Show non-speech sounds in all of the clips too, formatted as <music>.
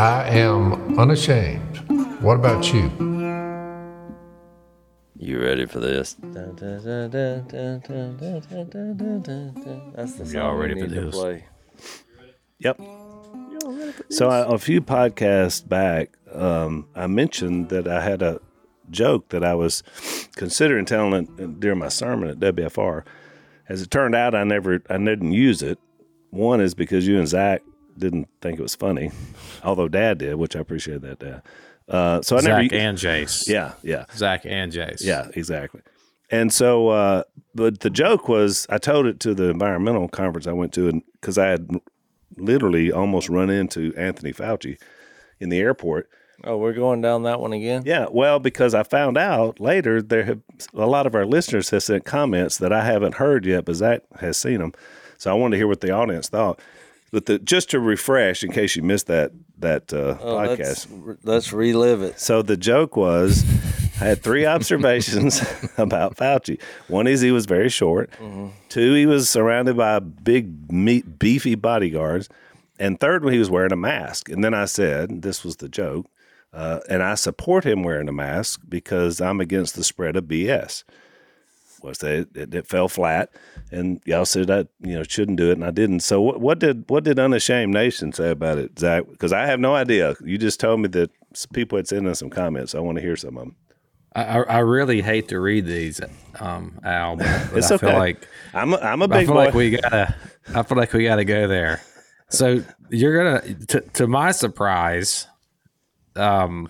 I am unashamed. What about you? You ready for this? That's the song Y'all we ready for need to this? play. Yep. So I, a few podcasts back, um, I mentioned that I had a joke that I was considering telling it during my sermon at WFR. As it turned out, I never, I didn't use it. One is because you and Zach didn't think it was funny, <laughs> although Dad did, which I appreciate that, Dad. Uh, so I never, Zach and Jase. yeah, yeah. Zach and Jase. Yeah, exactly. And so, uh, but the joke was, I told it to the environmental conference I went to, and because I had literally almost run into Anthony Fauci in the airport. Oh, we're going down that one again. Yeah, well, because I found out later there have a lot of our listeners have sent comments that I haven't heard yet, but Zach has seen them. So I wanted to hear what the audience thought. But the, just to refresh, in case you missed that that uh, Oh, podcast, let's, let's relive it. so the joke was, I had three <laughs> observations <laughs> about Fauci. One is he was very short. Two, he was surrounded by big, meat, beefy bodyguards. And third, he was wearing a mask. And then I said, this was the joke, uh, and I support him wearing a mask because I'm against the spread of BS. Was that it, it fell flat, and y'all said I you know shouldn't do it, and I didn't. So what, what did what did Unashamed Nation say about it, Zach? Because I have no idea. You just told me that people had sent in some comments. I want to hear some of them. I, I really hate to read these, um, Al, but, but It's I okay. feel like I'm a, I'm a big I feel boy. like we gotta. I feel like we gotta go there. So you're gonna, to, to my surprise, um,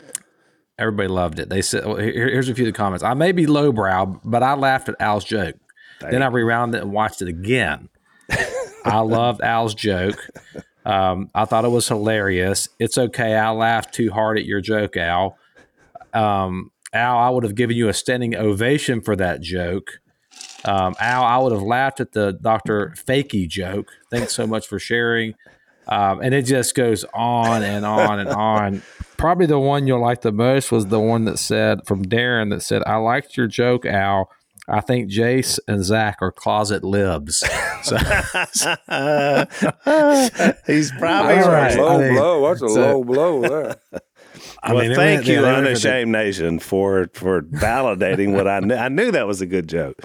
everybody loved it. They said, well, here, "Here's a few of the comments." I may be lowbrow, but I laughed at Al's joke. Then I rewound it and watched it again. I <laughs> loved Al's joke. Um, I thought it was hilarious. It's okay. I laughed too hard at your joke, Al. Um, Al, I would have given you a standing ovation for that joke. Um, Al, I would have laughed at the Dr. Fakey joke. Thanks so much for sharing. Um, and it just goes on and on and <laughs> on. Probably the one you'll like the most was the one that said from Darren that said, I liked your joke, Al. I think Jase and Zach are closet libs. <laughs> So <laughs> He's probably All right. right. Low I mean, blow. That's a so- low blow there. <laughs> I well, mean, it thank went- you, yeah, they went for the- Unashamed Nation, for for validating what I knew. I knew that was a good joke.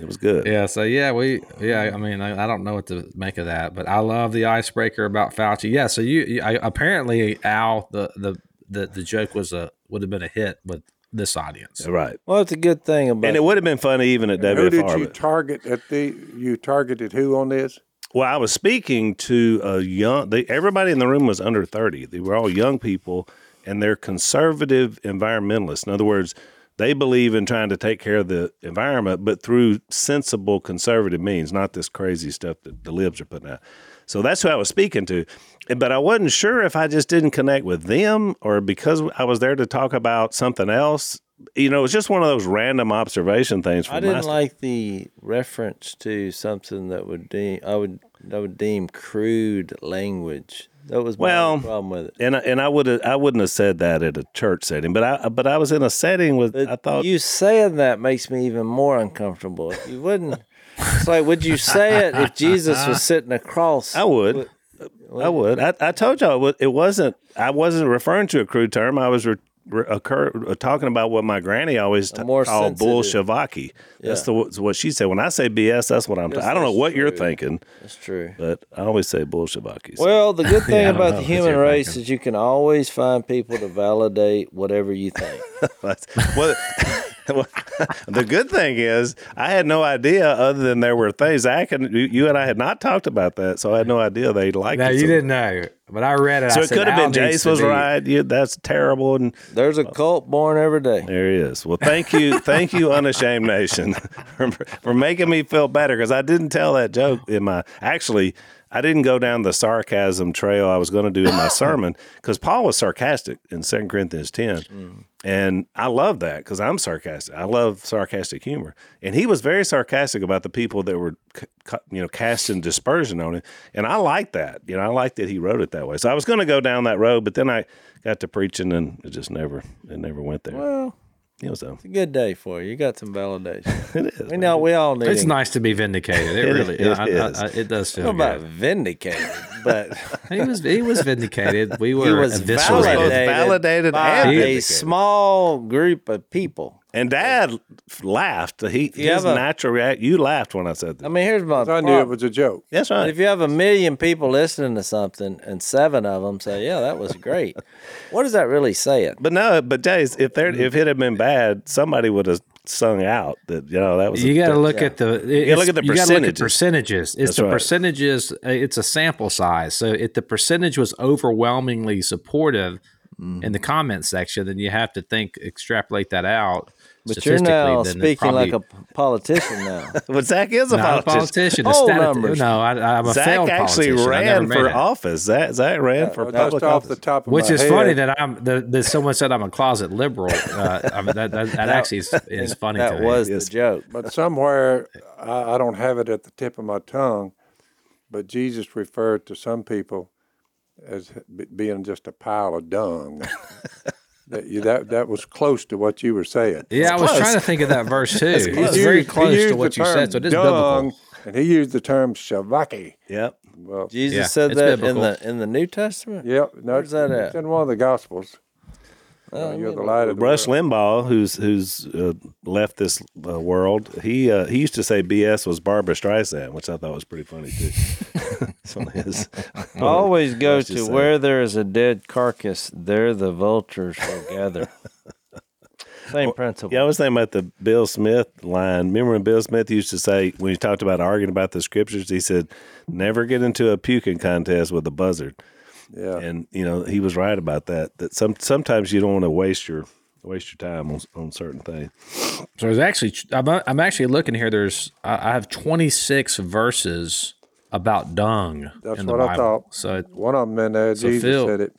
It was good. Yeah, so yeah, we yeah. I mean, I, I don't know what to make of that, but I love the icebreaker about Fauci. Yeah, so you, you I, apparently Al the, the the the joke was a would have been a hit with this audience. Right. Well, it's a good thing about And it would have been funny even at Who did WFR. you but- target at the? You targeted who on this? Well, I was speaking to a young. They, everybody in the room was under thirty. They were all young people, and they're conservative environmentalists. In other words, they believe in trying to take care of the environment, but through sensible conservative means, not this crazy stuff that the libs are putting out. So that's who I was speaking to. But I wasn't sure if I just didn't connect with them or because I was there to talk about something else. You know, it's just one of those random observation things. From I didn't like the reference to something that would deem I would I would deem crude language. That was my Well, problem with it. and I, and I would I wouldn't have said that at a church setting, but I but I was in a setting with But I thought you saying that makes me even more uncomfortable. If you wouldn't, it's like, would you say it if Jesus was sitting across? I would I would I, I told y'all it, wa- wasn't I wasn't referring to a crude term I was re, occur, uh, talking about what my granny always t- called sensitive- bullshavaki. That's Yeah. the what she said. When I say BS, that's what I'm. Yes, I I don't know that's what you're thinking, That's true. but I always say bullshavaki. So. Well, the good <laughs> thing don't about the human race thinking. is you can always find people to validate whatever you think. <laughs> That's- well, the good thing is I had no idea other than there were things Zach and you, you and I had not talked about that, so I had no idea they liked No, it. you so, didn't know, but I read it. So I it said, could have been needs Jace was be- right. Yeah, that's terrible. And There's a oh. cult born every day. there he is. Well, thank you, thank you, Unashamed Nation, <laughs> for, for making me feel better because I didn't tell that joke in my. Actually, I didn't go down the sarcasm trail I was going to do in my <laughs> sermon because Paul was sarcastic in 2 Corinthians 10. Mm. And I love that because I'm sarcastic. I love sarcastic humor. And he was very sarcastic about the people that were, you know, casting dispersion on it. And I like that. You know, I like that he wrote it that way. So I was going to go down that road, but then I got to preaching and it just never, it never went there. Well, you know, so it's a good day for you. You got some validation. <laughs> it is. We know we all need. It's it. nice to be vindicated. It <laughs> It really, is. I- I- I- it does What feel about vindicated? <laughs> but He was he was vindicated. We were he was validated, validated by a small group of people. And Dad laughed. He You his have a- natural react. You laughed when I said that. I mean, here's my I knew prob- it was a joke. That's right. If you have a million people listening to something and seven of them say, "Yeah, that was <laughs> great," what does that really say? It But no, but Jase, if there if it had been bad, somebody would have sung out that you know that was. You got to look at the. You look at the You got to look at percentages. percentages. It's That's the right. percentages. uh, It's a sample size. So if the percentage was overwhelmingly supportive in the comment section, then you have to think extrapolate that out. But you're now then it speaking like a politician now. <laughs> But Zach is a not politician. politician. a Poll stati- numbers. No, I, I'm a Zach failed actually politician. I never ran for office. Zach Zach ran for Well, public just off office. the top of Which my is head, funny that I'm that, that someone said I'm a closet liberal. Uh, I mean, that, that, that <laughs> actually is, is <laughs> funny to that me. was Yes. the joke. But somewhere, I, I don't have it at the tip of my tongue, but Jesus referred to some people as being just a pile of dung. That, you, that that was close to what you were saying. yeah, I was close. trying to think of that verse too. It's close. very close to what you said, term so it is dung, biblical. And he used the term shavaki. Yep. Well, Jesus Yeah, said it's that in the in the New Testament. yep. No, Where's that It's at? in one of the Gospels. Oh, Uh, you're the light of the Rush world. Limbaugh, who's who's uh, left this uh, world, he uh, he used to say BS was Barbara Streisand, which I thought was pretty funny too. It's one of his. Always go to say. where there is a dead carcass, there the vultures will gather. <laughs> Same principle. Yeah, I was thinking about the Bill Smith line. Remember when Bill Smith used to say when he talked about arguing about the scriptures, he said, "Never get into a puking contest with a buzzard." Yeah. And you know he was right about that. That some sometimes you don't want to waste your waste your time on on certain things. So there's actually, I'm, I'm actually looking here. There's, I I have 26 verses about dung That's in the what I thought. So it, One of them in there, So Jesus Phil- said it.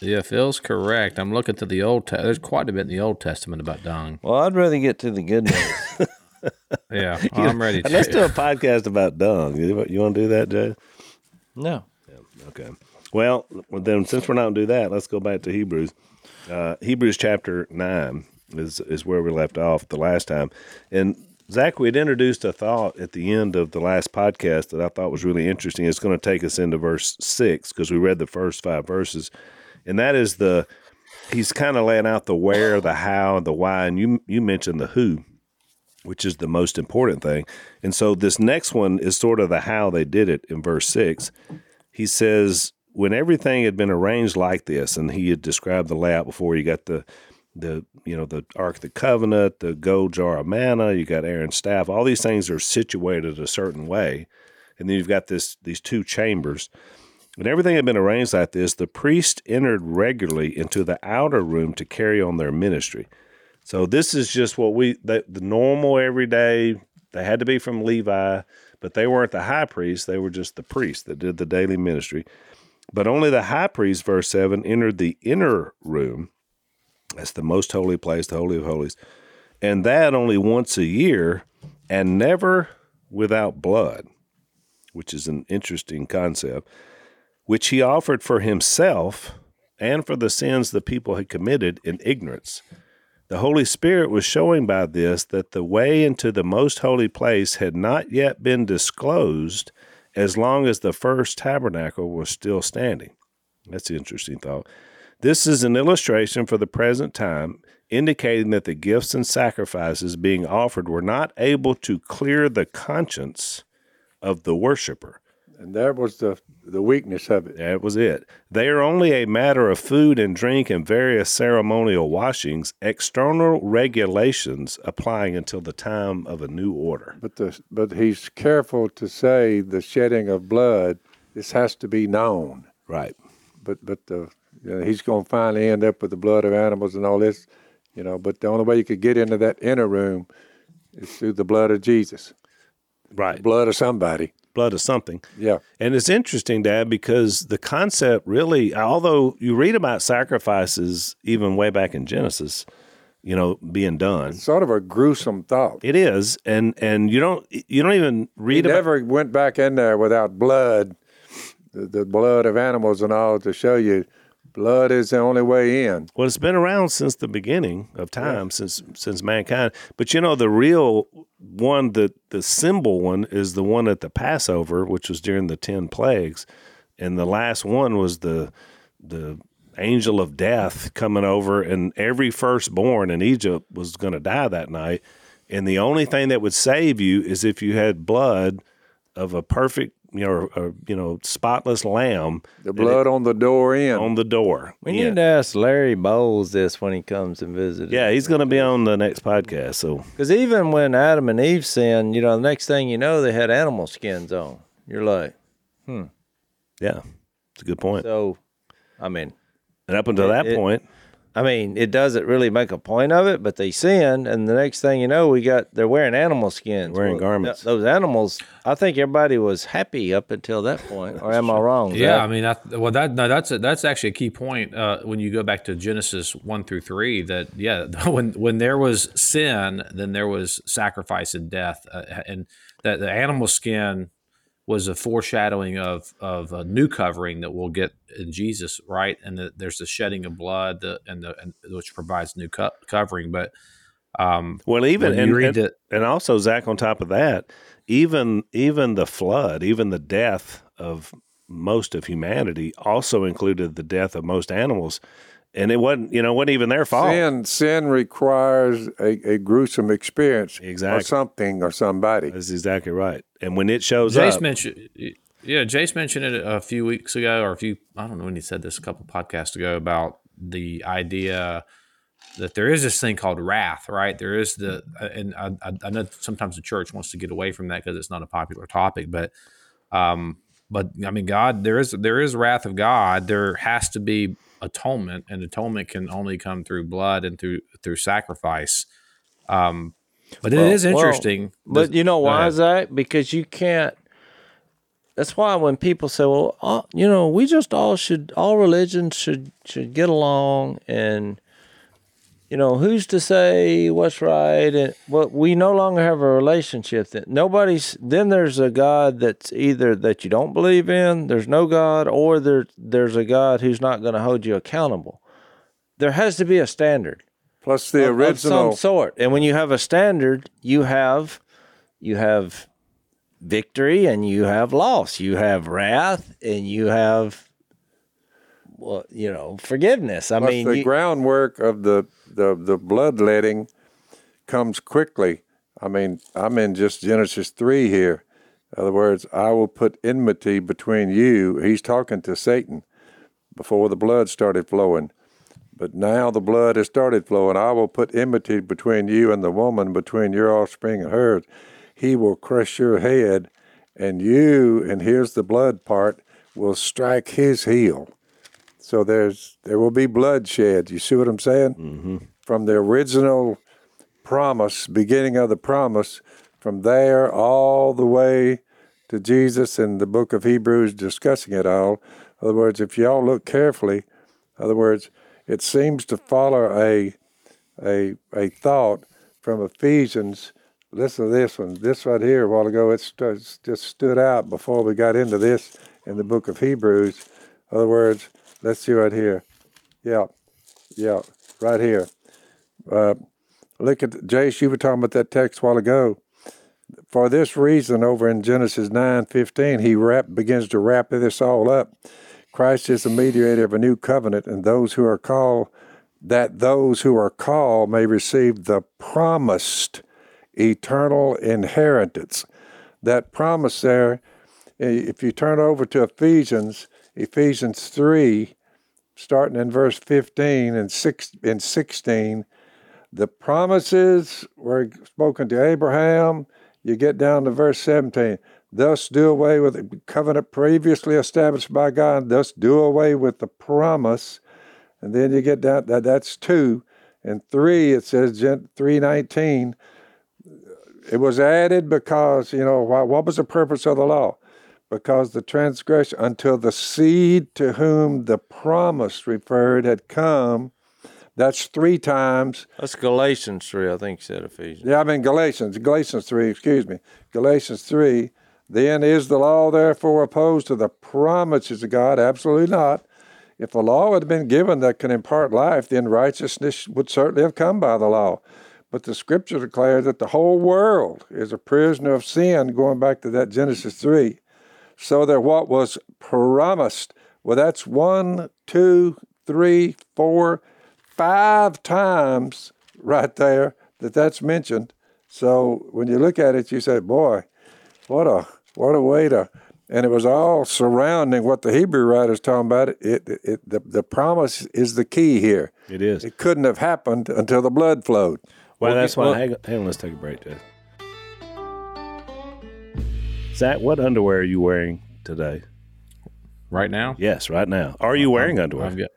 yeah, Phil's correct. I'm looking to the old. Te- there's quite a bit in the Old Testament about dung. Well, I'd rather get to the good news. <laughs> <laughs> Yeah, I'm ready And let's do a podcast about dung. You, you want to do that, Jay? no. Okay. Well, then since we're not going to do that, let's go back to Hebrews. Uh, Hebrews chapter nine is is where we left off the last time, and Zach, we had introduced a thought at the end of the last podcast that I thought was really interesting. It's going to take us into verse six because we read the first five verses, and that is the he's kind of laying out the where, the how, the why, and you you mentioned the who which is the most important thing. And so this next one is sort of the how they did it in verse 6. He says when everything had been arranged like this and he had described the layout before you got the the you know the ark of the covenant, the gold jar of manna, you got Aaron's staff, all these things are situated a certain way. And then you've got this these two chambers. When everything had been arranged like this, the priest entered regularly into the outer room to carry on their ministry. So this is just what we the, the normal everyday. They had to be from Levi, but they weren't the high priest. They were just the priest that did the daily ministry. But only the high priest, verse seven, entered the inner room. That's the most holy place, the holy of holies, and that only once a year, and never without blood, which is an interesting concept. Which he offered for himself and for the sins the people had committed in ignorance. The Holy Spirit was showing by this that the way into the most holy place had not yet been disclosed as long as the first tabernacle was still standing. That's an interesting thought. This is an illustration for the present time, indicating that the gifts and sacrifices being offered were not able to clear the conscience of the worshiper. And that was the the weakness of it. That was it. They are only a matter of food and drink and various ceremonial washings, external regulations applying until the time of a new order. But the but he's careful to say the shedding of blood. This has to be known. Right. But but the you know, he's going to finally end up with the blood of animals and all this, you know. But the only way you could get into that inner room is through the blood of Jesus, Right. blood of somebody. Blood of something. Yeah. And it's interesting, Dad, because the concept really, although you read about sacrifices even way back in Genesis, you know, being done, Sort of a gruesome thought. it is, and and you don't you don't even He read about never went back in there without blood, the, the blood of animals and all to show you blood is the only way in. Well, it's been around since the beginning of time, since since mankind. But you know, the real one, the the symbol one, is the one at the Passover, which was during the ten plagues. and the last one was the the angel of death coming over, and every firstborn in Egypt was going to die that night. And the only thing that would save you is if you had blood of a perfect, you know, a, you know, spotless lamb The blood on the door in. on the door. We yeah. need to ask Larry Bowles this when he comes and visits. yeah, he's going to be on the next podcast. So Because even when Adam and Eve sinned, you know, the next thing you know, they had animal skins on. You're like, hmm. yeah, it's a good point. so, I mean, And up until that it- point, I mean, it doesn't really make a point of it, but they sin, and the next thing you know, we got they're wearing animal skins, Wearing Well, garments. th- those animals, I think everybody was happy up until that point, or am I wrong? Yeah, Zach? I mean, that, well, that no, that's a, that's actually a key point uh, when you go back to Genesis one through three. That yeah, <laughs> when when there was sin, then there was sacrifice and death, uh, and that the animal skin was a foreshadowing of of a new covering that we'll get in Jesus, right? And the, there's the shedding of blood, the, and the and, which provides new co- covering. But um, well, even and, read and, it- and also Zach, on top of that, even even the flood, even the death of most of humanity, also included the death of most animals, and it wasn't you know wasn't even their fault. Sin, sin requires a, a gruesome experience, Exactly. or something, or somebody. That's exactly right. And when it shows Jase up, mentioned, yeah, Jase mentioned it a few weeks ago, or a few, I don't know when he said this a couple podcasts ago about the idea that there is this thing called wrath, right? There is the, and I, I- I know sometimes the church wants to get away from that because it's not a popular topic, but, um, but I mean, God, there is there is wrath of God. There has to be atonement, and atonement can only come through blood and through through sacrifice. Um, but it is well, interesting. But you know why, ahead. Zach? Because you can't. That's why when people say, "Well, all, you know, we just all should, all religions should should get along," and you know, who's to say what's right? And well, we no longer have a relationship. That nobody's. Then there's a God that's either that you don't believe in. There's no God, or there there's a God who's not going to hold you accountable. There has to be a standard Plus the of- of some sort. And when you have a standard, you have you have victory and you have loss. You have wrath and you have well, you know, forgiveness. I Plus mean, the you- groundwork of the, the, the bloodletting comes quickly. I mean, I'm in just Genesis 3 here. In other words, I will put enmity between you. He's talking to Satan before the blood started flowing. But now the blood has started flowing. I will put enmity between you and the woman, between your offspring and hers. He will crush your head, and you, and here's the blood part, will strike his heel. So there's there will be bloodshed. You see what I'm saying? Mm-hmm. From the original promise, beginning of the promise, from there all the way to Jesus and the book of Hebrews discussing it all. In other words, if y'all look carefully, in other words, it seems to follow a a a thought from Ephesians. Listen to this one. This right here a while ago, it stu- just stood out before we got into this in the book of Hebrews. In other words, let's see right here. Yeah, yeah, right here. Uh, look at Jase. You were talking about that text a while ago. For this reason, over in Genesis nine fifteen, he wrap, begins to wrap this all up. Christ is the mediator of a new covenant, and those who are called, that those who are called may receive the promised eternal inheritance. That promise there, if you turn over to Ephesians, Ephesians 3, starting in verse 15 and, six, and 16, the promises were spoken to Abraham. You get down to verse 17. Thus do away with the covenant previously established by God. Thus do away with the promise. And then you get down that that's two. And three, it says Gen- 319. It was added because, you know, what was the purpose of the law? Because the transgression until the seed to whom the promise referred had come. That's three times. that's Galatians three, I think. Said Ephesians. Yeah, I mean Galatians, Galatians 3, excuse me. Galatians 3. Then is the law therefore opposed to the promises of God? Absolutely not. If the law had been given that can impart life, then righteousness would certainly have come by the law. But the scripture declares that the whole world is a prisoner of sin, going back to that Genesis 3. So that what was promised. Well, that's one, two, three, four, five times right there that that's mentioned. So when you look at it, you say, "Boy, what a what a way to!" And it was all surrounding what the Hebrew writer's talking about. It, it, it the, the promise is the key here. It is. It couldn't have happened until the blood flowed. Well, that's why. well- hang, on, hang on, let's take a break, Jeff. Zach, what underwear are you wearing today? Right now, Yes, right now. Are you wearing underwear? I've got.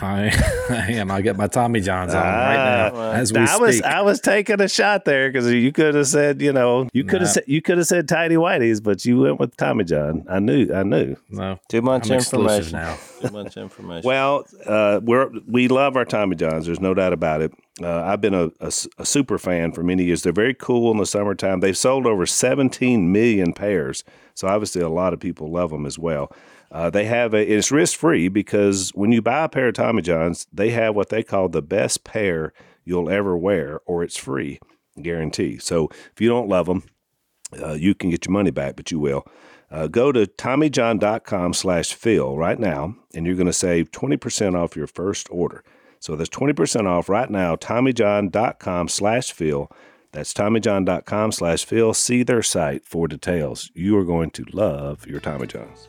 I, I am. I got my Tommy Johns on right now as we I was speak. I was taking a shot there because you could have said you know you could have Nah. said you could have said tidy whities, but you went with Tommy John. I knew I knew. no, Too much I'm information. now. <laughs> Too much information. Well, uh, we're we love our Tommy Johns. There's no doubt about it. Uh, I've been a super fan for many years. They're very cool in the summertime. They've sold over 17 million pairs, so obviously a lot of people love them as well. Uh, they have a it's risk free because when you buy a pair of Tommy Johns, they have what they call the best pair you'll ever wear, or it's free guarantee. So if you don't love them, uh, you can get your money back, but you will. Uh, go to TommyJohn.com slash Phil right now, and you're going to save 20% off your first order. So that's 20% off right now, TommyJohn.com slash Phil. That's TommyJohn.com slash Phil. See their site for details. You are going to love your Tommy Johns.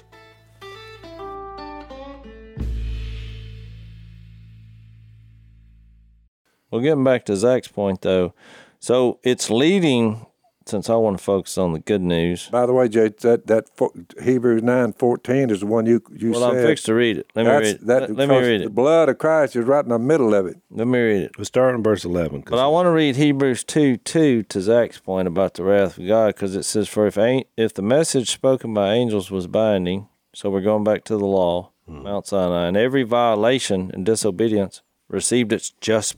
Well, getting back to Zach's point though, so it's leading. Since I want to focus on the good news, By the way, Jay, that that fo- Hebrews nine fourteen is the one you you well, said. I'm fixed to read it. Let me That's- read it. that- let, let me because read The blood of Christ is right in the middle of it. Let me read it. We'll start in verse eleven. But I want to read Hebrews 2 2 to Zach's point about the wrath of God because it says, For if, ain't, if the message spoken by angels was binding, so we're going back to the law, hmm. Mount Sinai, and every violation and disobedience received its just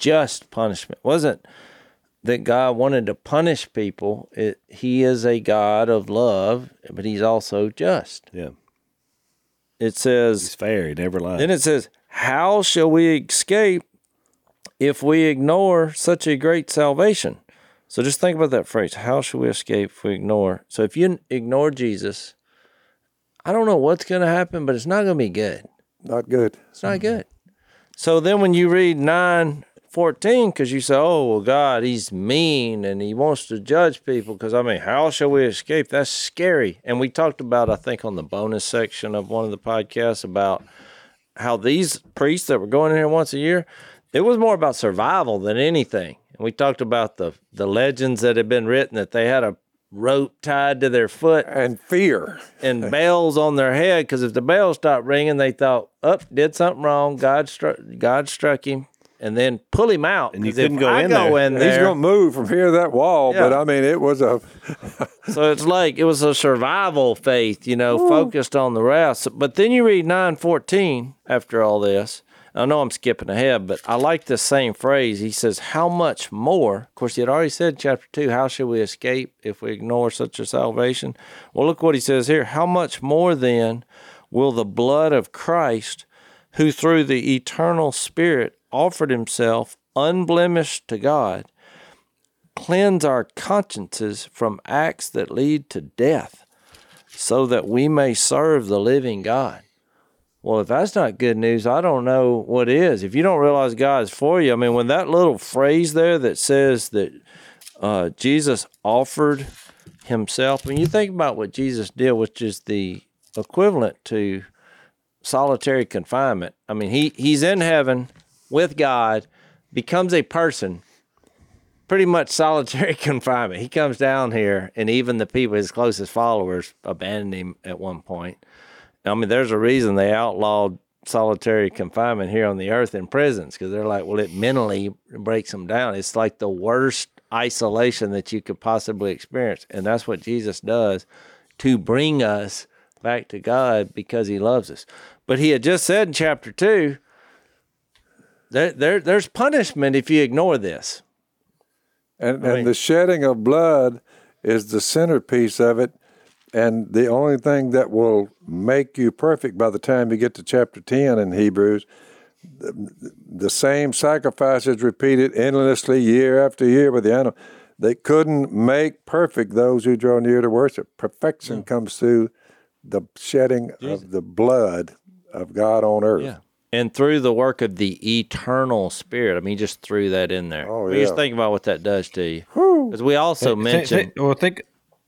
just punishment. Wasn't that God wanted to punish people? It, he is a God of love, but he's also just. yeah, It says, he's fair. He never lies. then it says, How shall we escape if we ignore such a great salvation? So just think about that phrase. How shall we escape if we ignore? So if you ignore Jesus, I don't know what's going to happen, but it's not going to be good. Not good. It's not good. So then when you read 9 14, because you say, oh, well, God, he's mean and he wants to judge people. Because, I mean, how shall we escape? That's scary. And we talked about, I think, on the bonus section of one of the podcasts about how these priests that were going in here once a year, it was more about survival than anything. And we talked about the, the legends that had been written that they had a rope tied to their foot And fear. and <laughs> bells on their head because if the bell stopped ringing, they thought, "Up, did something wrong. God struck. God struck him." And then pull him out. And you 'cause if couldn't go I in go there. in He's going to move from here to that wall, but I mean, it was a. <laughs> so it's like it was a survival faith, you know, focused on the wrath. So- But then you read nine fourteen after all this. I know I'm skipping ahead, but I like this same phrase. He says, "How much more?" Of course, he had already said, in chapter two, "How shall we escape if we ignore such a salvation?" Well, look what he says here. How much more then will the blood of Christ, who through the eternal Spirit offered himself unblemished to God, cleanse our consciences from acts that lead to death, so that we may serve the living God. Well, if that's not good news, I don't know what is. If you don't realize God is for you, I mean, when that little phrase there that says that uh, Jesus offered himself, when you think about what Jesus did, which is the equivalent to solitary confinement. I mean, he he's in heaven with God, becomes a person, pretty much solitary <laughs> confinement. He comes down here, and even the people, his closest followers, abandoned him at one point. I mean, there's a reason they outlawed solitary confinement here on the earth in prisons because they're like, well, it mentally breaks them down. It's like the worst isolation that you could possibly experience. And that's what Jesus does to bring us back to God because he loves us. But he had just said in chapter two, there, there, there's punishment if you ignore this. And, I mean- and the shedding of blood is the centerpiece of it. And the only thing that will make you perfect by the time you get to chapter 10 in Hebrews, the, the same sacrifices repeated endlessly year after year with the animal. they couldn't make perfect those who draw near to worship. Perfection comes through the shedding of the blood of God on earth. Yeah. And through the work of the eternal spirit. I mean, just threw that in there. Oh, I mean, Just think about what that does to you. Because we also Think- mentioned. think- well, think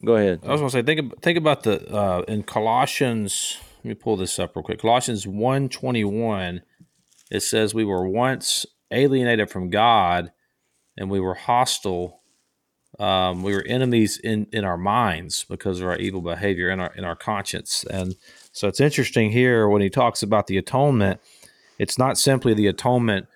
go ahead. I was going to say think ab- think about the uh, in Colossians. Let me pull this up real quick. Colossians 1.21, It says we were once alienated from God, and we were hostile. Um, we were enemies in, in our minds because of our evil behavior in our in our conscience. And so it's interesting here when he talks about the atonement. It's not simply the atonement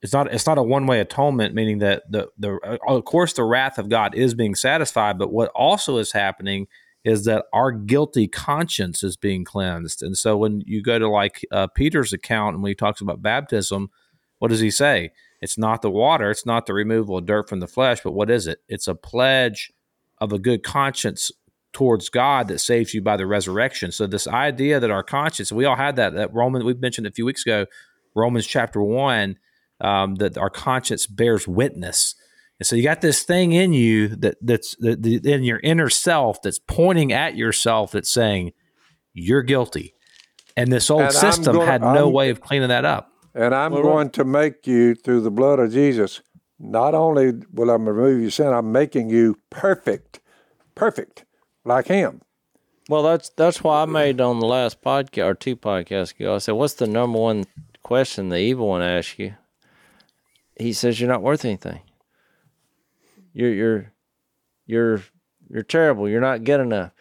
it's not it's not a one way atonement, meaning that the the uh, of course the wrath of God is being satisfied, but what also is happening is that our guilty conscience is being cleansed. And so when you go to like uh, Peter's account and when he talks about baptism, what does he say? It's not the water, it's not the removal of dirt from the flesh, but what is it? It's a pledge of a good conscience towards God that saves you by the resurrection. So this idea that our conscience, we all had that that Roman we've mentioned a few weeks ago, Romans chapter one um, that our conscience bears witness. And so you got this thing in you that that's that, that in your inner self that's pointing at yourself that's saying you're guilty. And this old And system gonna- had no I'm- way of cleaning that up. And I'm going to make you through the blood of Jesus. Not only will I remove your sin, I'm making you perfect, perfect, like Him. Well, that's that's why I made on the last podcast or two podcasts ago. I said, "What's the number one question the evil one asks you?" He says, "You're not worth anything. You're you're you're you're terrible. You're not good enough."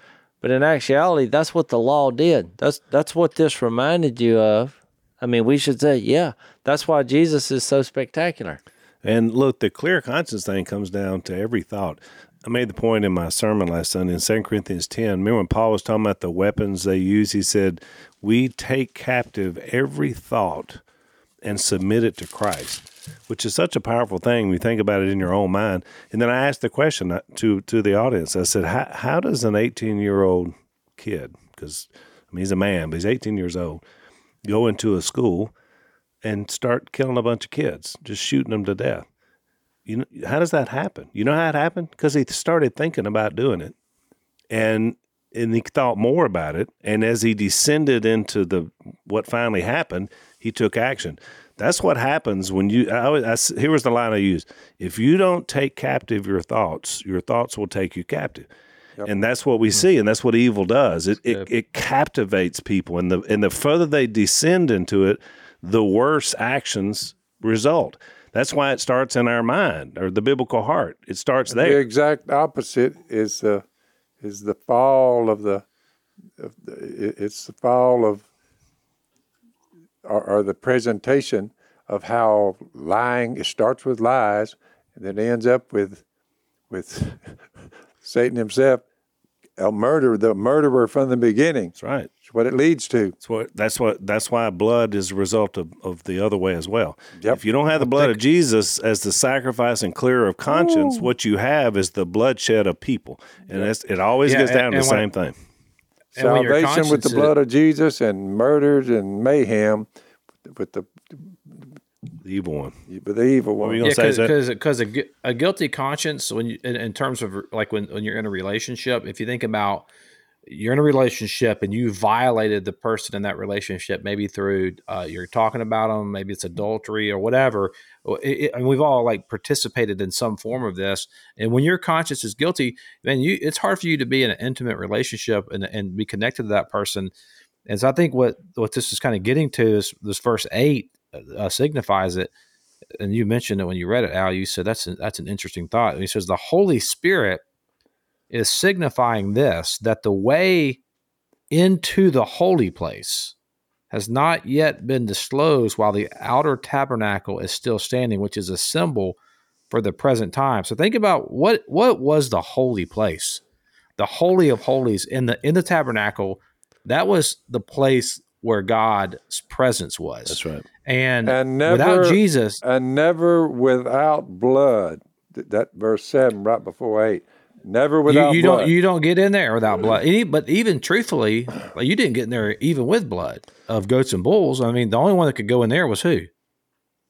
But in actuality, that's what the law did. That's that's what this reminded you of. I mean, we should say, yeah, that's why Jesus is so spectacular. And look, the clear conscience thing comes down to every thought. I made the point in my sermon last Sunday in 2 Corinthians 10. Remember when Paul was talking about the weapons they use? He said, We take captive every thought and submit it to Christ, which is such a powerful thing you think about it in your own mind. And then I asked the question uh, to, to the audience I said, How, how does an 18 year old kid, because I mean, he's a man, but he's 18 years old, go into a school and start killing a bunch of kids, just shooting them to death? You know, how does that happen? You know how it happened? Because he started thinking about doing it, and and he thought more about it. And as he descended into the what finally happened, he took action. That's what happens when you. I, I here was the line I use: If you don't take captive your thoughts, your thoughts will take you captive. And that's what we mm-hmm. see, and that's what evil does. It, it it captivates people, and the and the further they descend into it, the worse actions result. That's why it starts in our mind or the biblical heart. It starts there. The exact opposite is the is the fall of the, of the it's the fall of or, or the presentation of how lying it starts with lies and then ends up with with <laughs> Satan himself a murderer the murderer from the beginning. That's right. It's what it leads to. That's what. That's what. That's why blood is a result of, of the other way as well. Yep. If you don't have the blood of Jesus as the sacrifice and clear of conscience, what you have is the bloodshed of people, and it's, it always Yeah, gets down and- to the same when- thing. And when your Salvation with the conscience is- blood of Jesus and murders and mayhem with the The evil one. But the evil were one. you Yeah, gonna say, because because a, a guilty conscience when you in, in terms of like when when you're in a relationship, if you think about you're in a relationship and you violated the person in that relationship, maybe through uh, you're talking about them, maybe it's adultery or whatever. It, it, and we've all like participated in some form of this. And when your conscience is guilty, then you it's hard for you to be in an intimate relationship and, and be connected to that person. And so I think what what this is kind of getting to is this verse eight uh, signifies it and you mentioned it when you read it, Al. You said that's an, that's an interesting thought. And he says the Holy Spirit is signifying this that the way into the holy place has not yet been disclosed while the outer tabernacle is still standing, which is a symbol for the present time. So think about what what was the holy place, the holy of holies in the in the tabernacle. That was the place where God's presence was. That's right. And, And never without Jesus, and never without blood. That verse seven, right before eight. Never without you blood. don't you don't get in there without blood. Any, but even truthfully, like you didn't get in there even with blood of goats and bulls. I mean, the only one that could go in there was who?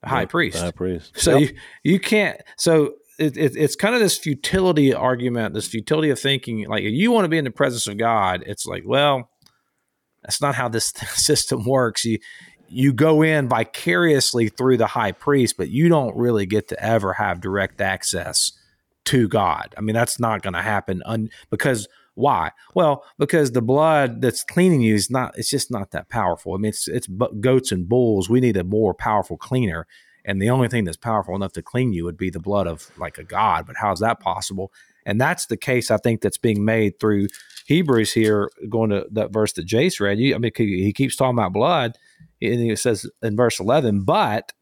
The high priest. High priest. So you you can't. So it, it, it's kind of this futility argument, this futility of thinking. Like you want to be in the presence of God, it's like, well, that's not how this <laughs> system works. You you go in vicariously through the high priest, but you don't really get to ever have direct access to God. I mean, that's not going to happen un, because why? Well, because the blood that's cleaning you is not. It's just not that powerful. I mean, it's it's goats and bulls. We need a more powerful cleaner, and the only thing that's powerful enough to clean you would be the blood of like a god. But how is that possible? And that's the case I think that's being made through Hebrews here, going to that verse that Jase read. You, I mean, he keeps talking about blood, and he says in verse eleven, but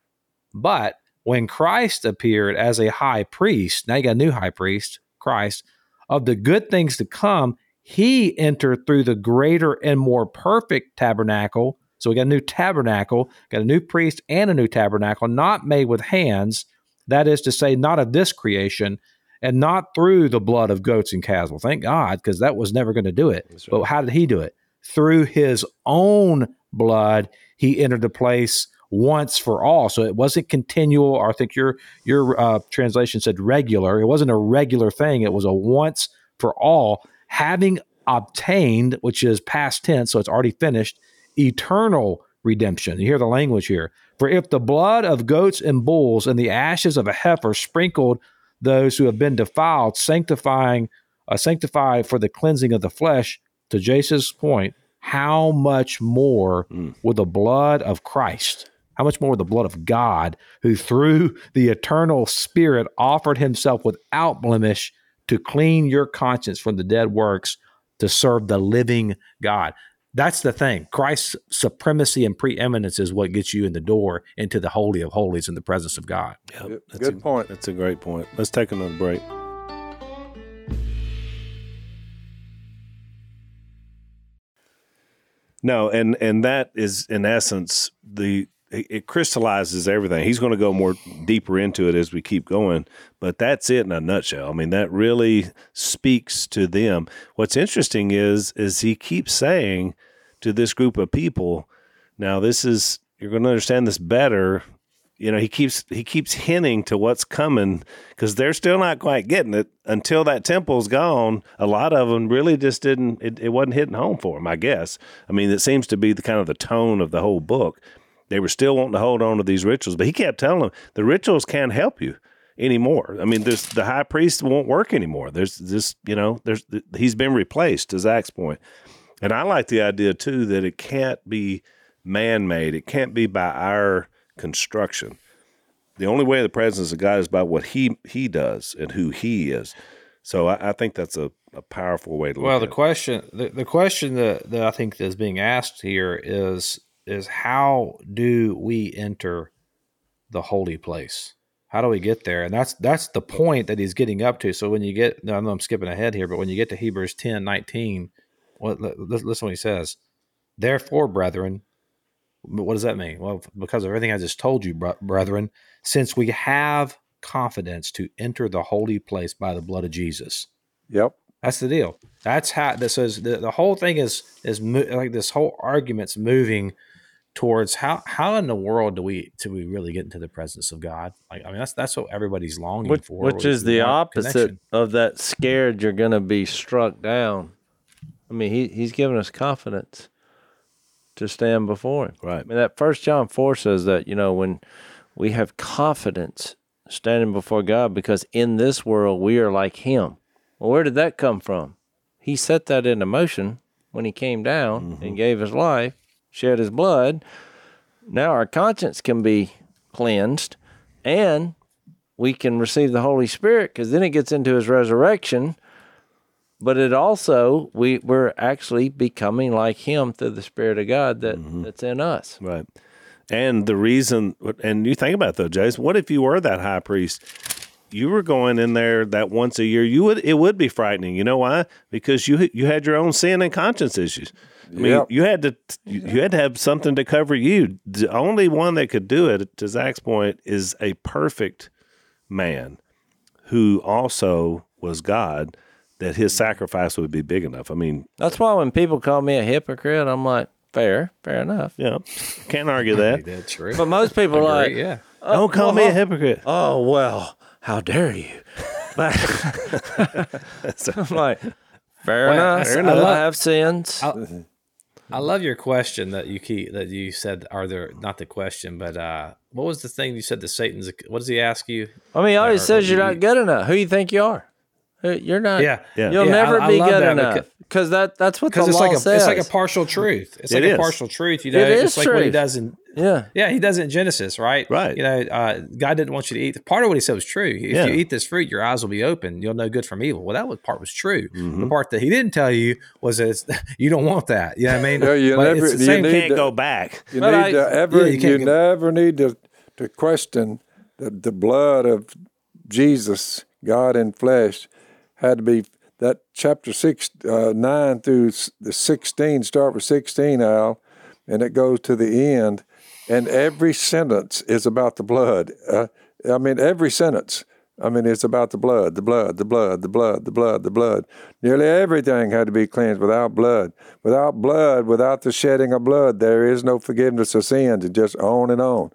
but when Christ appeared as a high priest, now you got a new high priest, Christ, of the good things to come, he entered through the greater and more perfect tabernacle. So we got a new tabernacle, got a new priest and a new tabernacle, not made with hands, that is to say, not of this creation, and not through the blood of goats and calves. Well, thank God, because that was never going to do it. Right. But how did he do it? Through his own blood, he entered the place once for all. So it wasn't continual. Or I think your your uh, translation said regular. It wasn't a regular thing. It was a once for all, having obtained, which is past tense, so it's already finished, eternal redemption. You hear the language here. For if the blood of goats and bulls and the ashes of a heifer sprinkled those who have been defiled, sanctifying, uh, sanctify for the cleansing of the flesh, to Jase's point, how much more mm. will the blood of Christ, how much more with the blood of God, who through the eternal Spirit offered himself without blemish to clean your conscience from the dead works to serve the living God? That's the thing. Christ's supremacy and preeminence is what gets you in the door into the Holy of Holies in the presence of God. Yep, good, that's good a, point. That's a great point. Let's take another break. No, and and that is in essence the it crystallizes everything. He's going to go more deeper into it as we keep going, but that's it in a nutshell. I mean, that really speaks to them. What's interesting is is he keeps saying to this group of people, now this is you're going to understand this better. You know, he keeps he keeps hinting to what's coming because they're still not quite getting it until that temple's gone. A lot of them really just didn't. It, it wasn't hitting home for them. I guess. I mean, it seems to be the kind of the tone of the whole book they were still wanting to hold on to these rituals, but he kept telling them the rituals can't help you anymore. I mean, there's the high priest won't work anymore. There's this, you know, there's he's been replaced. To Zach's point, and I like the idea too that it can't be man-made. It can't be by our construction. The only way the presence of God is by what he he does and who he is. So I, I think that's a, a powerful way to well, the question the, the question that, that I think is being asked here is is how do we enter the holy place? How do we get there? And that's that's the point that he's getting up to. So when you get, I know I'm skipping ahead here, but when you get to Hebrews 10, 19, what, listen what he says. Therefore, brethren, what does that mean? Well, because of everything I just told you, brethren, since we have confidence to enter the holy place by the blood of Jesus. Yep. That's the deal. That's how this is. The, the whole thing is is mo- like this whole argument's moving towards how how in the world do we do we really get into the presence of God? Like I mean that's that's what everybody's longing which, for. Which is the opposite connection. of that scared you're gonna be struck down. I mean he he's given us confidence to stand before him. Right. I mean that first John four says that, you know, when we have confidence standing before God because in this world we are like him. Well, where did that come from? He set that into motion when he came down mm-hmm. and gave his life shed his blood, now our conscience can be cleansed and we can receive the Holy Spirit because then it gets into his resurrection. But it also we we're actually becoming like him through the Spirit of God that, mm-hmm. that's in us. Right. And the reason and you think about it though, Jason, what if you were that high priest? You were going in there that once a year, you would it would be frightening. You know why? Because you you had your own sin and conscience issues. I mean, yep. you had to you had to have something to cover you. The only one that could do it, to Zach's point, is a perfect man who also was God. That his sacrifice would be big enough. I mean, that's why when people call me a hypocrite, I'm like, fair, fair enough. Yeah, can't argue that. <laughs> that's true. But most people are like, yeah, don't call well, me a hypocrite. Oh well, how dare you? <laughs> But <laughs> I'm like, fair Well, enough. fair I enough. have sins. I love your question that you keep that you said. Are there not the question, but uh, what was the thing you said? The Satan's. What does he ask you? I mean, he always or- says you're not good enough. Who you think you are? Who- You're not. Yeah, Yeah. You'll Yeah, never I- I be love good that enough because- because that that's what the it's law like a says. it's like a partial truth. It's It like is. a partial truth. You know, It it's is like what he does in yeah. Yeah, he does it in Genesis, right? Right. You know, uh, God didn't want you to eat. Part of what he said was true. If Yeah. you eat this fruit, your eyes will be open. You'll know good from evil. Well, that was, part was true. Mm-hmm. The part that he didn't tell you was that <laughs> you don't want that. You know what I mean? Yeah, you But never- it's the you same need. Can't to- go back. You But need I- to ever yeah, you you, get- never need to to question the, the blood of Jesus, God in flesh, had to be that chapter six uh, nine through the sixteen. Start with sixteen, Al, and it goes to the end, and every sentence is about the blood. Uh, I mean, every sentence. I mean, it's about the blood, the blood, the blood, the blood, the blood, the blood. Nearly everything had to be cleansed without blood. Without blood, without the shedding of blood, there is no forgiveness of sins. And just on and on.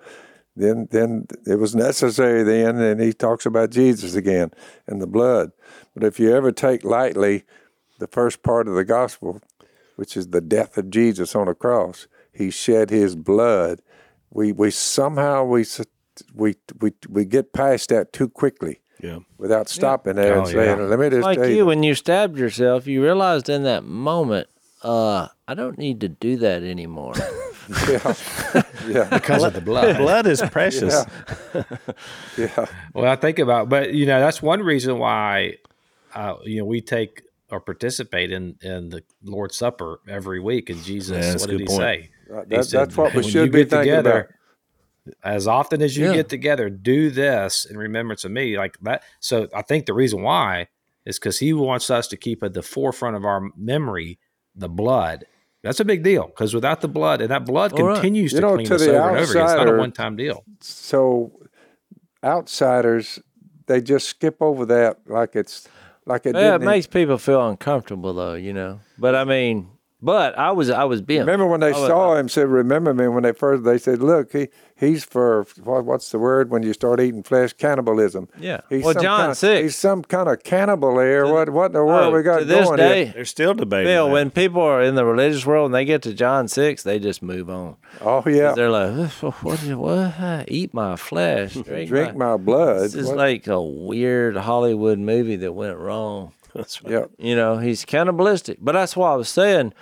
Then, then it was necessary. Then, and he talks about Jesus again and the blood. But if you ever take lightly the first part of the gospel, which is the death of Jesus on a cross, he shed his blood. We we somehow we we we we get past that too quickly Yeah. without stopping there oh, and Oh, saying, yeah. "Let me just Like tell you, you." when you stabbed yourself, you realized in that moment, uh, I don't need to do that anymore. <laughs> yeah, yeah, because of the blood. Blood is precious. yeah. Well, I think about, but you know, that's one reason why, uh, you know, we take or participate in in the Lord's Supper every week. And Jesus, Yeah, that's what did he point. say? Right, He said, that's what we should be get thinking about. As often as you Yeah. get together, do this in remembrance of me. Like that. So I think the reason why is because he wants us to keep at the forefront of our memory the blood. That's a big deal because without the blood, and that blood All right. continues You to know, clean to us the over and over again. It's not a one time deal. So outsiders, they just skip over that like it's like it yeah, it didn't. makes people feel uncomfortable, though, you know. But I mean, but I was I was being Remember when they was- saw him? Said, "Remember me?" When they first, they said, "Look, he he's for what, what's the word when you start eating flesh? Cannibalism." Yeah. He's Well, John kind of, 6. He's some kind of cannibal there. What what in the world Oh, we got to this going day, here? They're still debating. Bill, that. when people are in the religious world and they get to John six, they just move on. Oh yeah, They're like, what? What? Eat my flesh, <laughs> drink, drink my." my blood. This is What- like a weird Hollywood movie that went wrong. <laughs> That's right. yeah, You know, he's cannibalistic. But that's why I was saying,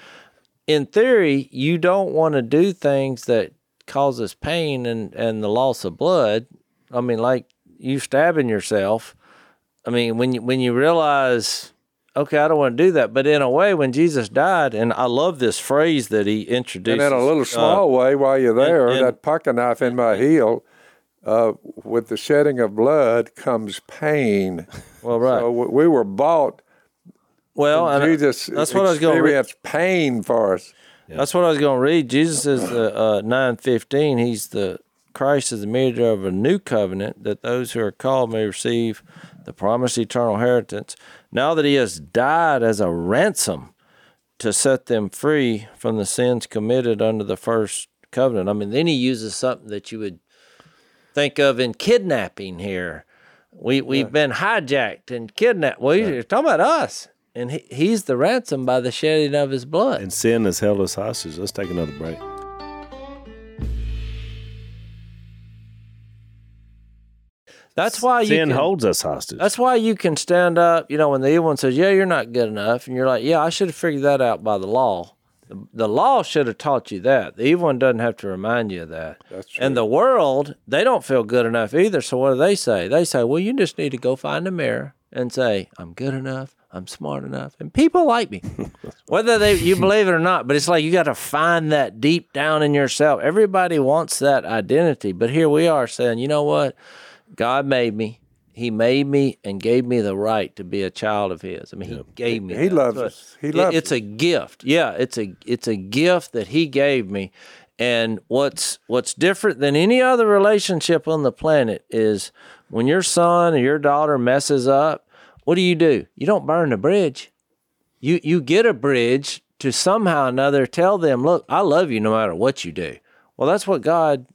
in theory, you don't want to do things that causes pain and, and the loss of blood. I mean, like you stabbing yourself. I mean, when you when you realize, okay, I don't want to do that. But in a way, when Jesus died, and I love this phrase that he introduced. and in a little small way, while you're there, and- that pocket knife in my heel. Uh, with the shedding of blood comes pain. <laughs> well, right. So we we were bought. well, and Jesus that's what I was going to experienced pain for us. That's what I was going to read. Jesus is the uh, nine fifteen. He's the Christ is the mediator of a new covenant that those who are called may receive the promised eternal inheritance. Now that he has died as a ransom to set them free from the sins committed under the first covenant. I mean, then he uses something that you would think of in kidnapping here. We we've been hijacked and kidnapped. Well, you're talking about us, and he, he's the ransom by the shedding of his blood. And sin has held us hostage. Let's take another break. That's why you Sin can, holds us hostage. That's why you can stand up, you know, when the evil one says, "Yeah, you're not good enough," and you're like, "Yeah, I should have figured that out by the law." The, the law should have taught you that. The evil one doesn't have to remind you of that. That's true. And the world, they don't feel good enough either. So what do they say? They say, "Well, you just need to go find a mirror and say, I'm good enough. I'm smart enough, and people like me, <laughs> whether they you believe it or not. But it's like you got to find that deep down in yourself. Everybody wants that identity, but here we are saying, you know what? God made me. He made me and gave me the right to be a child of His. I mean, He gave me. He that. loves So us. He it- loves It's a gift. Yeah, it's a it's a gift that He gave me. And what's what's different than any other relationship on the planet is when your son or your daughter messes up. What do you do? You don't burn the bridge. You you get a bridge to somehow or another tell them, look, I love you no matter what you do. Well, that's what God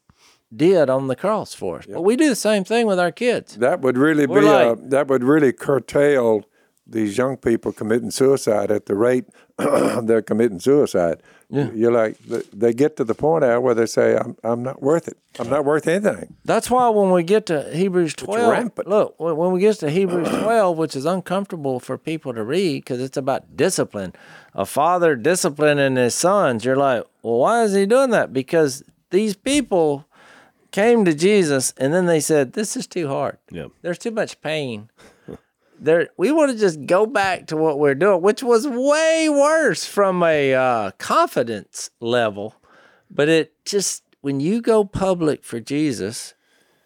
did on the cross for us. But we do the same thing with our kids. That would really We're be like- uh, that would really curtail these young people committing suicide at the rate <clears throat> they're committing suicide. Yeah. You're like they get to the point now where they say, "I'm I'm not worth it. I'm not worth anything." That's why when we get to Hebrews 12, look, when when we get to Hebrews <clears throat> 12, which is uncomfortable for people to read because it's about discipline, a father disciplining his sons, you're like, well, why is he doing that? Because these people came to Jesus and then they said, this is too hard. Yeah. There's too much pain. <laughs> There, we want to just go back to what we're doing, which was way worse from a uh, confidence level. But it just, when you go public for Jesus,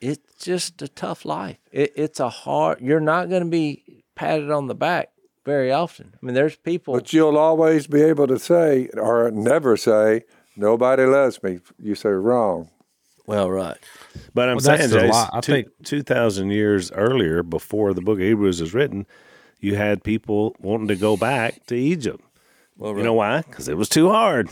it's just a tough life. It, it's a hard, you're not going to be patted on the back very often. I mean, there's people. But you'll always be able to say, or never say, "Nobody loves me." You say wrong. Well, right. But I'm Well, saying, the Jase. I two, think- 2,000 years earlier, before the book of Hebrews is written, you had people wanting to go back to Egypt. well You know why? Because it was too hard.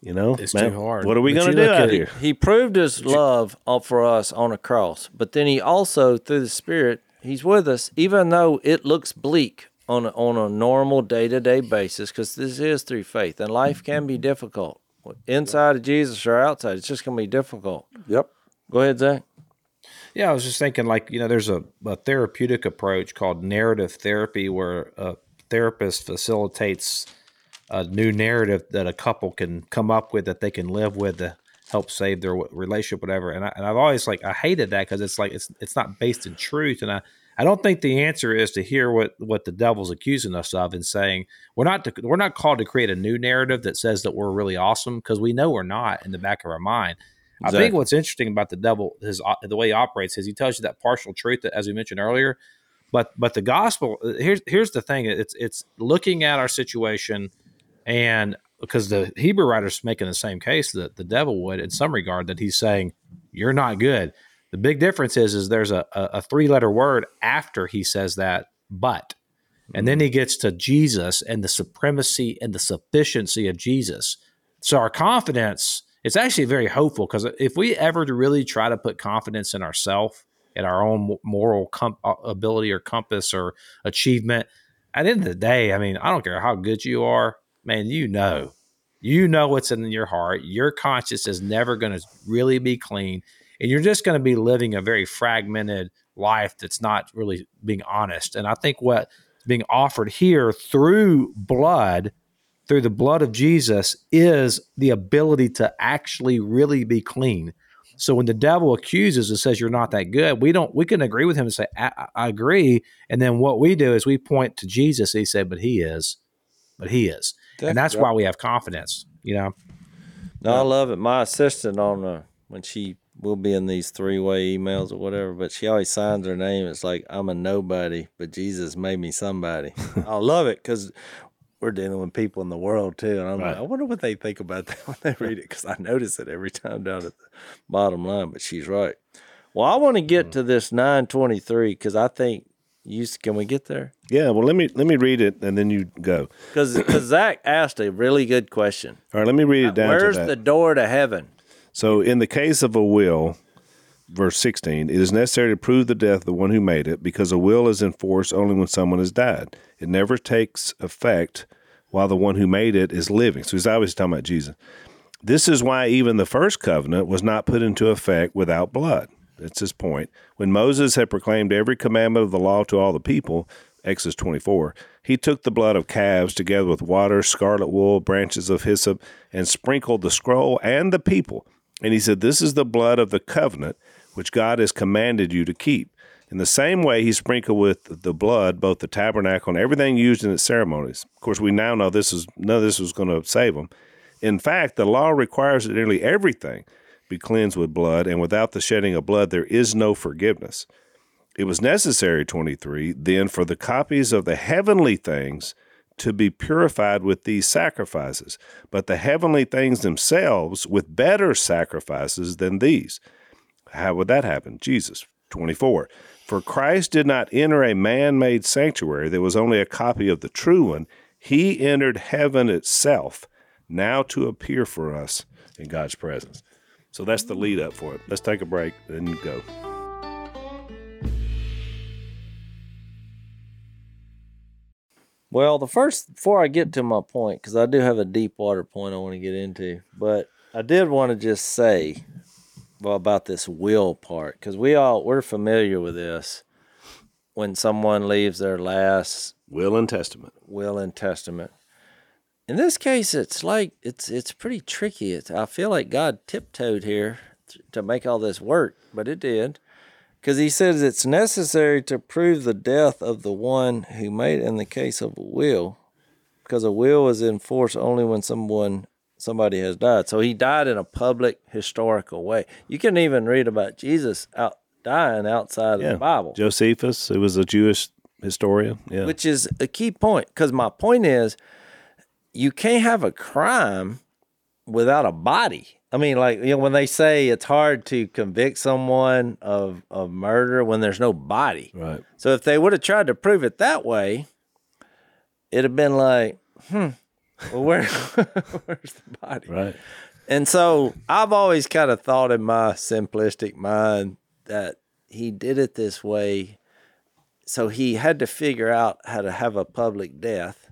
You know, It's Man, too hard. What are we going to do out here? He proved his love up for us on a cross, but then he also, through the Spirit, he's with us, even though it looks bleak on a, on a normal day to day basis, because this is through faith, and life can be difficult. Inside of Jesus or outside, it's just going to be difficult. Yep. Go ahead, Zach. Yeah, I was just thinking, like, you know, there's a, a therapeutic approach called narrative therapy where a therapist facilitates a new narrative that a couple can come up with that they can live with to help save their relationship, whatever. And, I, and I've always like, I hated that because it's like, it's, it's not based in truth. And I, I don't think the answer is to hear what, what the devil's accusing us of and saying we're not to, we're not called to create a new narrative that says that we're really awesome because we know we're not in the back of our mind. I think what's interesting about the devil, his uh, the way he operates, is he tells you that partial truth that, as we mentioned earlier. But but the gospel here's here's the thing. It's it's looking at our situation, and because the Hebrew writer's making the same case that the devil would in some regard that he's saying you're not good. The big difference is is there's a, a, a three letter word after he says that, but. And then he gets to Jesus and the supremacy and the sufficiency of Jesus. So our confidence, it's actually very hopeful because if we ever really try to put confidence in ourselves, in our own moral com- uh, ability or compass or achievement, at the end of the day, I mean, I don't care how good you are, man, you know, you know what's in your heart. Your conscience is never going to really be clean. And you're just going to be living a very fragmented life that's not really being honest. And I think what being offered here through blood, through the blood of Jesus, is the ability to actually really be clean. So when the devil accuses and says you're not that good, we don't we can agree with him and say I, I agree, and then what we do is we point to Jesus. He said, "But he is, but he is," and that's why we have confidence. You know, No, I love it. My assistant on uh, when she will be in these three way emails or whatever, but she always signs her name. It's like I'm a nobody, but Jesus made me somebody. <laughs> I love it because we're dealing with people in the world too, and I'm like, I wonder what they think about that <laughs> when they read it because I notice it every time down at the bottom line. But she's right. Well, I want to get mm. to this 923 because I think you can we get there? Yeah, well, let me let me read it and then you go. Because Zach asked a really good question. All right, let me read it uh, down Where's to that. the door to heaven? So, in the case of a will, verse 16, it is necessary to prove the death of the one who made it because a will is in force only when someone has died. It never takes effect while the one who made it is living. So, he's obviously talking about Jesus. This is why even the first covenant was not put into effect without blood. That's his point. When Moses had proclaimed every commandment of the law to all the people, Exodus 24, he took the blood of calves together with water, scarlet wool, branches of hyssop, and sprinkled the scroll and the people. And he said, This is the blood of the covenant which God has commanded you to keep. In the same way, he sprinkled with the blood both the tabernacle and everything used in its ceremonies. Of course, we now know this is none of this was going to save them. In fact, the law requires that nearly everything be cleansed with blood, and without the shedding of blood, there is no forgiveness. It was necessary, 23, then for the copies of the heavenly things to be purified with these sacrifices, but the heavenly things themselves with better sacrifices than these. How would that happen? Jesus, 24. For Christ did not enter a man made sanctuary that was only a copy of the true one. He entered heaven itself, now to appear for us in God's presence. So that's the lead up for it. Let's take a break, then go. Well, the first before I get to my point, because I do have a deep water point I want to get into, but I did want to just say, well, about this will part, because we all we're familiar with this. When someone leaves their last Will and testament. will and testament. In this case, it's like it's it's pretty tricky. It's, I feel like God tiptoed here to make all this work, but it did, because He says it's necessary to prove the death of the one who made. In the case of a will, because a will is in force only when someone somebody has died. So He died in a public historical way. You can even read about Jesus out dying outside of the Bible Josephus, who was a Jewish historian. Yeah. which is a key point because my point is you can't have a crime without a body i mean like you know when they say it's hard to convict someone of of murder when there's no body right. so if they would have tried to prove it that way it'd have been like hmm well where <laughs> where's the body Right. and so I've always kind of thought in my simplistic mind that he did it this way. So he had to figure out how to have a public death.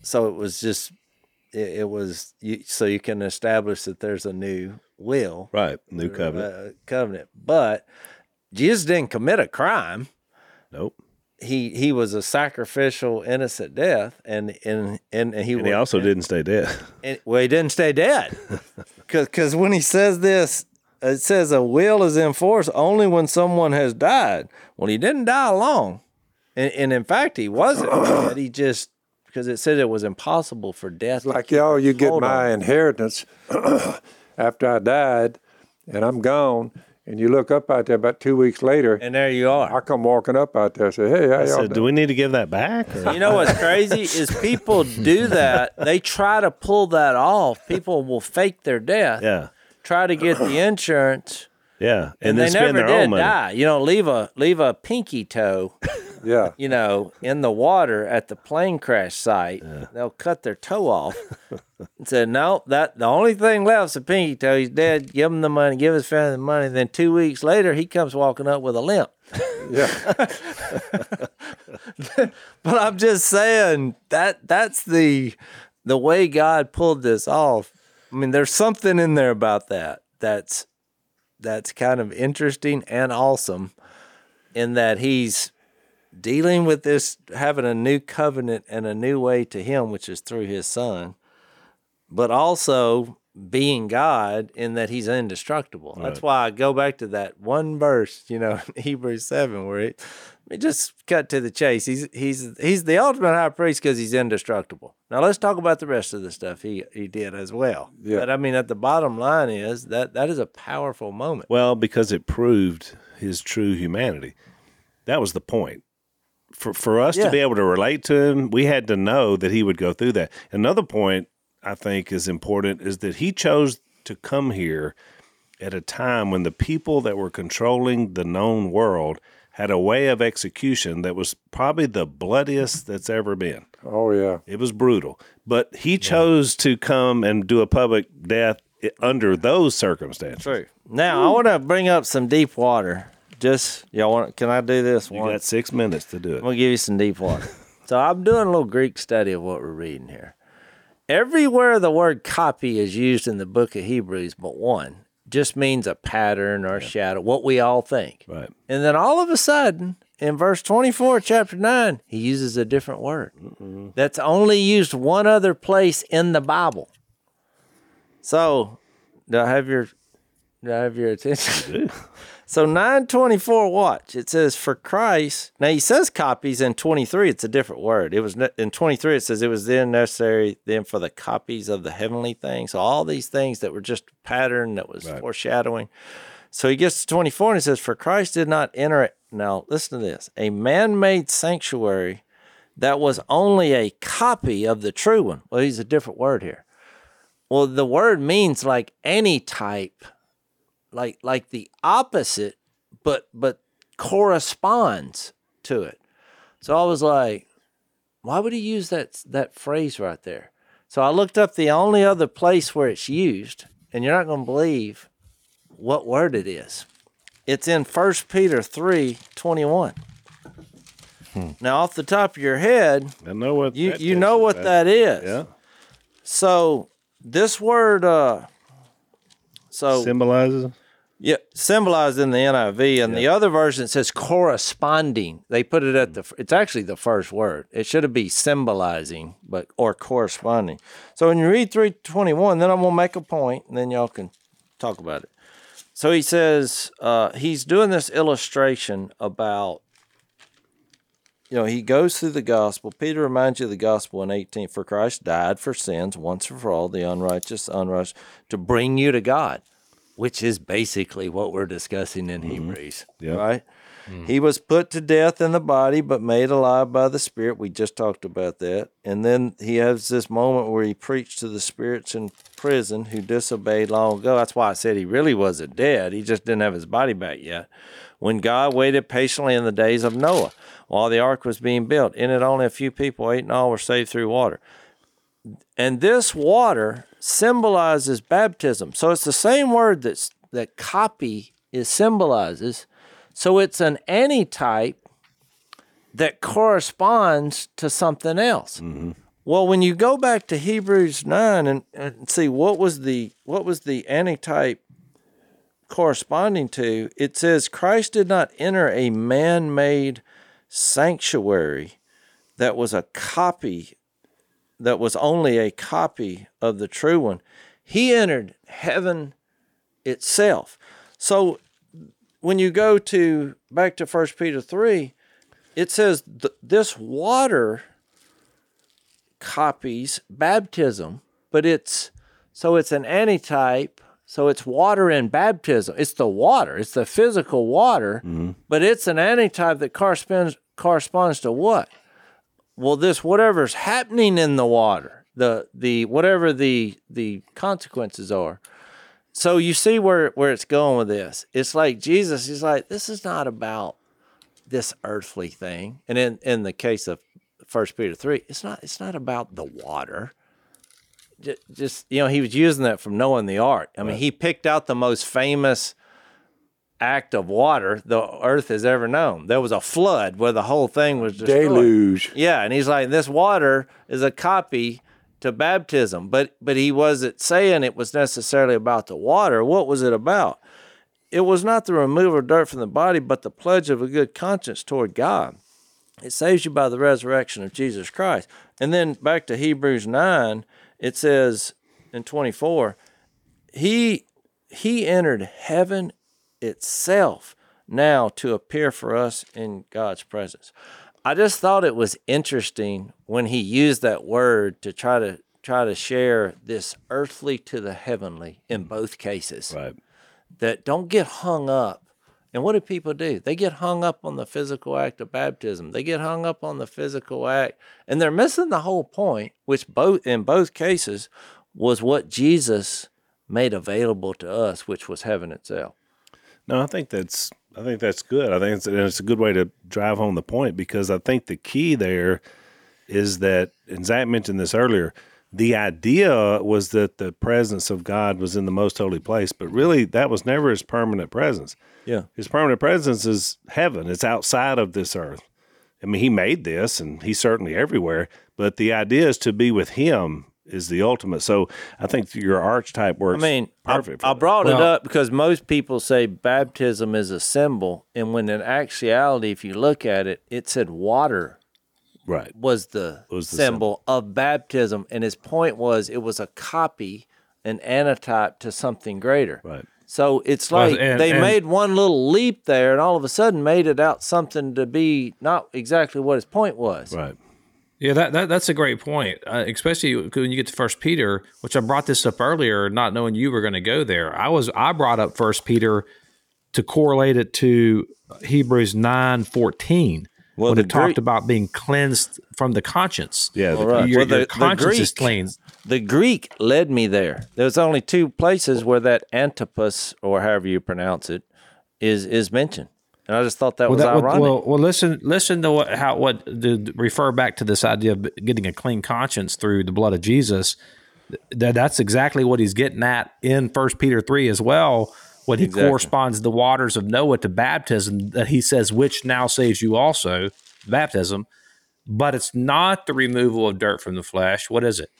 So it was just, it, it was, you, so you can establish that there's a new will, Right. New covenant. uh, covenant. But Jesus didn't commit a crime. nope. He he was a sacrificial, innocent death, and and and, he And he also didn't stay dead. <laughs> and, well, he didn't stay dead. <laughs> Because when he says this, it says a will is in force only when someone has died. Well, he didn't die alone. And, and in fact, he wasn't dead. He just, because it said it was impossible for death. Like keep y'all, you get hold on my inheritance <clears throat> after I died, and I'm gone. And you look up out there about two weeks later. And there you are. I come walking up out there and say, "Hey, how I y'all said, do doing?" we need to give that back? or- You know what's crazy is people do that. They try to pull that off. People will fake their death, Yeah. try to get the insurance, Yeah. and, And, then they spend never their own did money. die. You know, leave a leave a pinky toe Yeah, you know, in the water at the plane crash site, they'll cut their toe off and say, no, that the only thing left is a pinky toe. He's dead. Give him the money. Give his family the money. Then two weeks later, he comes walking up with a limp. <laughs> yeah. <laughs> But I'm just saying that that's the the way God pulled this off. I mean, there's something in there about that that's that's kind of interesting and awesome in that he's dealing with this having a new covenant and a new way to him which is through his son but also being God in that he's indestructible. That's why I go back to that one verse, you know, <laughs> in Hebrews 7 where it, it just cut to the chase. He's he's he's the ultimate high priest because he's indestructible. Now let's talk about the rest of the stuff he he did as well. Yeah. But I mean at the bottom line is that that is a powerful moment. Well, because it proved his true humanity. That was the point. For for us Yeah. to be able to relate to him, we had to know that he would go through that. Another point I think is important is that he chose to come here at a time when the people that were controlling the known world had a way of execution that was probably the bloodiest that's ever been. Oh yeah. It was brutal. But he chose to come and do a public death under those circumstances. True. Now I want to bring up some deep water. Just y'all want? Can I do this one? You one? got six minutes to do it. I'm gonna give you some deep water. <laughs> so I'm doing a little Greek study of what we're reading here. Everywhere the word copy is used in the book of Hebrews, but one just means a pattern or a shadow, what we all think. Right. And then all of a sudden, in verse 24, chapter 9, he uses a different word that's only used one other place in the Bible. So, do I have your do I have your attention? <laughs> so 924 watch. It says for Christ. Now he says copies in 23 it's a different word. It was in 23 it says it was then necessary then for the copies of the heavenly things. So all these things that were just pattern that was foreshadowing. So he gets to 24 and he says for Christ did not enter it. Now listen to this. A man-made sanctuary that was only a copy of the true one. Well, he's a different word here. Well, the word means like any type, like like the opposite, but but corresponds to it. So I was like, why would he use that that phrase right there? So I looked up the only other place where it's used, and you're not going to believe what word it is. It's in 1 Peter 3 21. Now, off the top of your head, I know what you, you is. know what that is. Yeah. So, this word, uh, so Symbolizes. Yeah, symbolized in the NIV, and the other version says corresponding. They put it at the. It's actually the first word. It should have be symbolizing, but or corresponding. So when you read three twenty one, then I'm gonna make a point, and then y'all can talk about it. So he says uh, he's doing this illustration about. You know, he goes through the gospel. Peter reminds you of the gospel in 18. For Christ died for sins once and for all, the unrighteous, unrighteous, to bring you to God which is basically what we're discussing in mm-hmm. Hebrews, Yep. right? Mm. He was put to death in the body, but made alive by the Spirit. We just talked about that. And then he has this moment where he preached to the spirits in prison who disobeyed long ago. That's why I said he really wasn't dead. He just didn't have his body back yet. When God waited patiently in the days of Noah while the ark was being built, in it only a few people, eight in all, were saved through water. And this water symbolizes baptism. So it's the same word that's that copy is symbolizes. So it's an antitype that corresponds to something else. Mm-hmm. Well, when you go back to Hebrews nine and, and see what was the what was the antitype corresponding to, it says Christ did not enter a man-made sanctuary that was a copy that was only a copy of the true one. He entered heaven itself. So when you go to back to 1 Peter 3, it says th- this water copies baptism, but it's so it's an antitype. So it's water in baptism. It's the water. It's the physical water, mm-hmm. but it's an antitype that corresponds corresponds to what? Well this whatever's happening in the water the the whatever the the consequences are. So you see where where it's going with this. It's like jesus he's like this is not about this earthly thing. And in in the case of first peter 3 it's not it's not about the water. Just you know he was using that from knowing the art. I mean he picked out the most famous act of water the earth has ever known there was a flood where the whole thing was destroyed. Deluge. Yeah, and he's like, this water is a copy to baptism, but but he wasn't saying it was necessarily about the water. What was it about? It was not the removal of dirt from the body, but the pledge of a good conscience toward God. It saves you by the resurrection of Jesus Christ. And then back to Hebrews nine, it says in twenty four, he he entered heaven itself now to appear for us in God's presence. I just thought it was interesting when he used that word to try to try to share this earthly to the heavenly in both cases. Right. That don't get hung up. And what do people do? They get hung up on the physical act of baptism. They get hung up on the physical act, and they're missing the whole point, which both in both cases was what Jesus made available to us, which was heaven itself. No, I think that's I think that's good. I think it's, and it's a good way to drive home the point because I think the key there is that, and Zach mentioned this earlier. The idea was that the presence of God was in the most holy place, but really that was never his permanent presence. Yeah. His permanent presence is heaven. It's outside of this earth. I mean, he made this, and he's certainly everywhere. But the idea is to be with him is the ultimate. So I think your archetype works. I mean, I, perfect. for I that. brought it up because most people say baptism is a symbol, and when in actuality, if you look at it, it said water right. was the, Was the symbol, of baptism, and his point was it was a copy, an antitype to something greater. Right. So it's Well, like and- they and- made one little leap there, and all of a sudden made it out something to be not exactly what his point was. Right. Yeah, that, that that's a great point, uh, especially when you get to First Peter, which I brought this up earlier, not knowing you were going to go there. I was I brought up First Peter to correlate it to Hebrews nine fourteen Well, when the it talked Greek- about being cleansed from the conscience. Yeah. the- All right. Your, Well, the- your the conscience is Greek- clean. The Greek led me there. There's only two places where that Antipas, or however you pronounce it, is is mentioned, and I just thought that Well, was that, ironic. well, well, listen, listen to what how what to refer back to this idea of getting a clean conscience through the blood of Jesus. That that's exactly what he's getting at in First Peter three as well. When he Exactly. corresponds the waters of Noah to baptism, that he says, "Which now saves you also." Baptism, but it's not the removal of dirt from the flesh. What is it?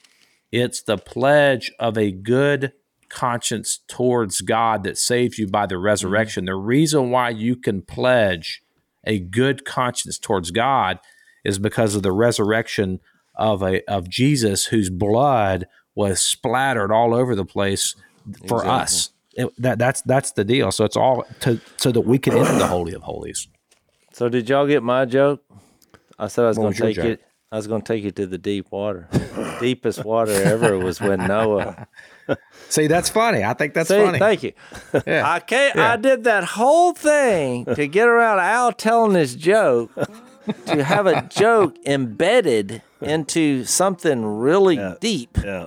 It's the pledge of a good conscience towards God that saves you by the mm-hmm. resurrection. The reason why you can pledge a good conscience towards God is because of the resurrection of a of Jesus whose blood was splattered all over the place for us. It- that that's that's the deal. So it's all to so that we can enter the holy of holies. So did y'all get my joke? I said I was going to take joke? it. I was going to take you to the deep water. Deepest water ever was when Noah. <laughs> See, that's funny. I think that's See, funny. thank you. Yeah. I can't. Yeah. I did that whole thing to get around Al telling this joke, to have a joke embedded into something really deep. Yeah.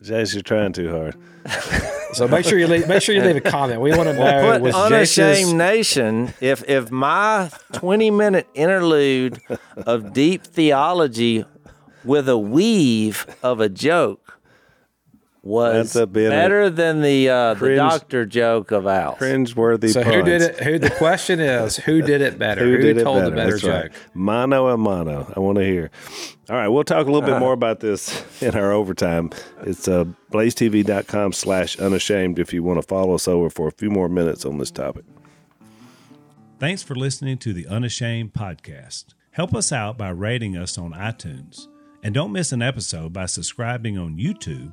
Jase, you're trying too hard. <laughs> So make sure you leave, make sure you leave a comment. We want to know Put was unashamed nation. If if my twenty minute interlude of deep theology with a weave of a joke was That's a bit of better than the uh, the doctor joke of Al. Cringeworthy So puns. who did it? Who the question is? Who did it better? <laughs> Who, did told better? the better That's joke? right. Mono and mono. I want to hear. All right, we'll talk a little bit more about this <laughs> in our overtime. It's uh, blazetv.com slash unashamed if you want to follow us over for a few more minutes on this topic. Thanks for listening to the Unashamed podcast. Help us out by rating us on iTunes. And don't miss an episode by subscribing on YouTube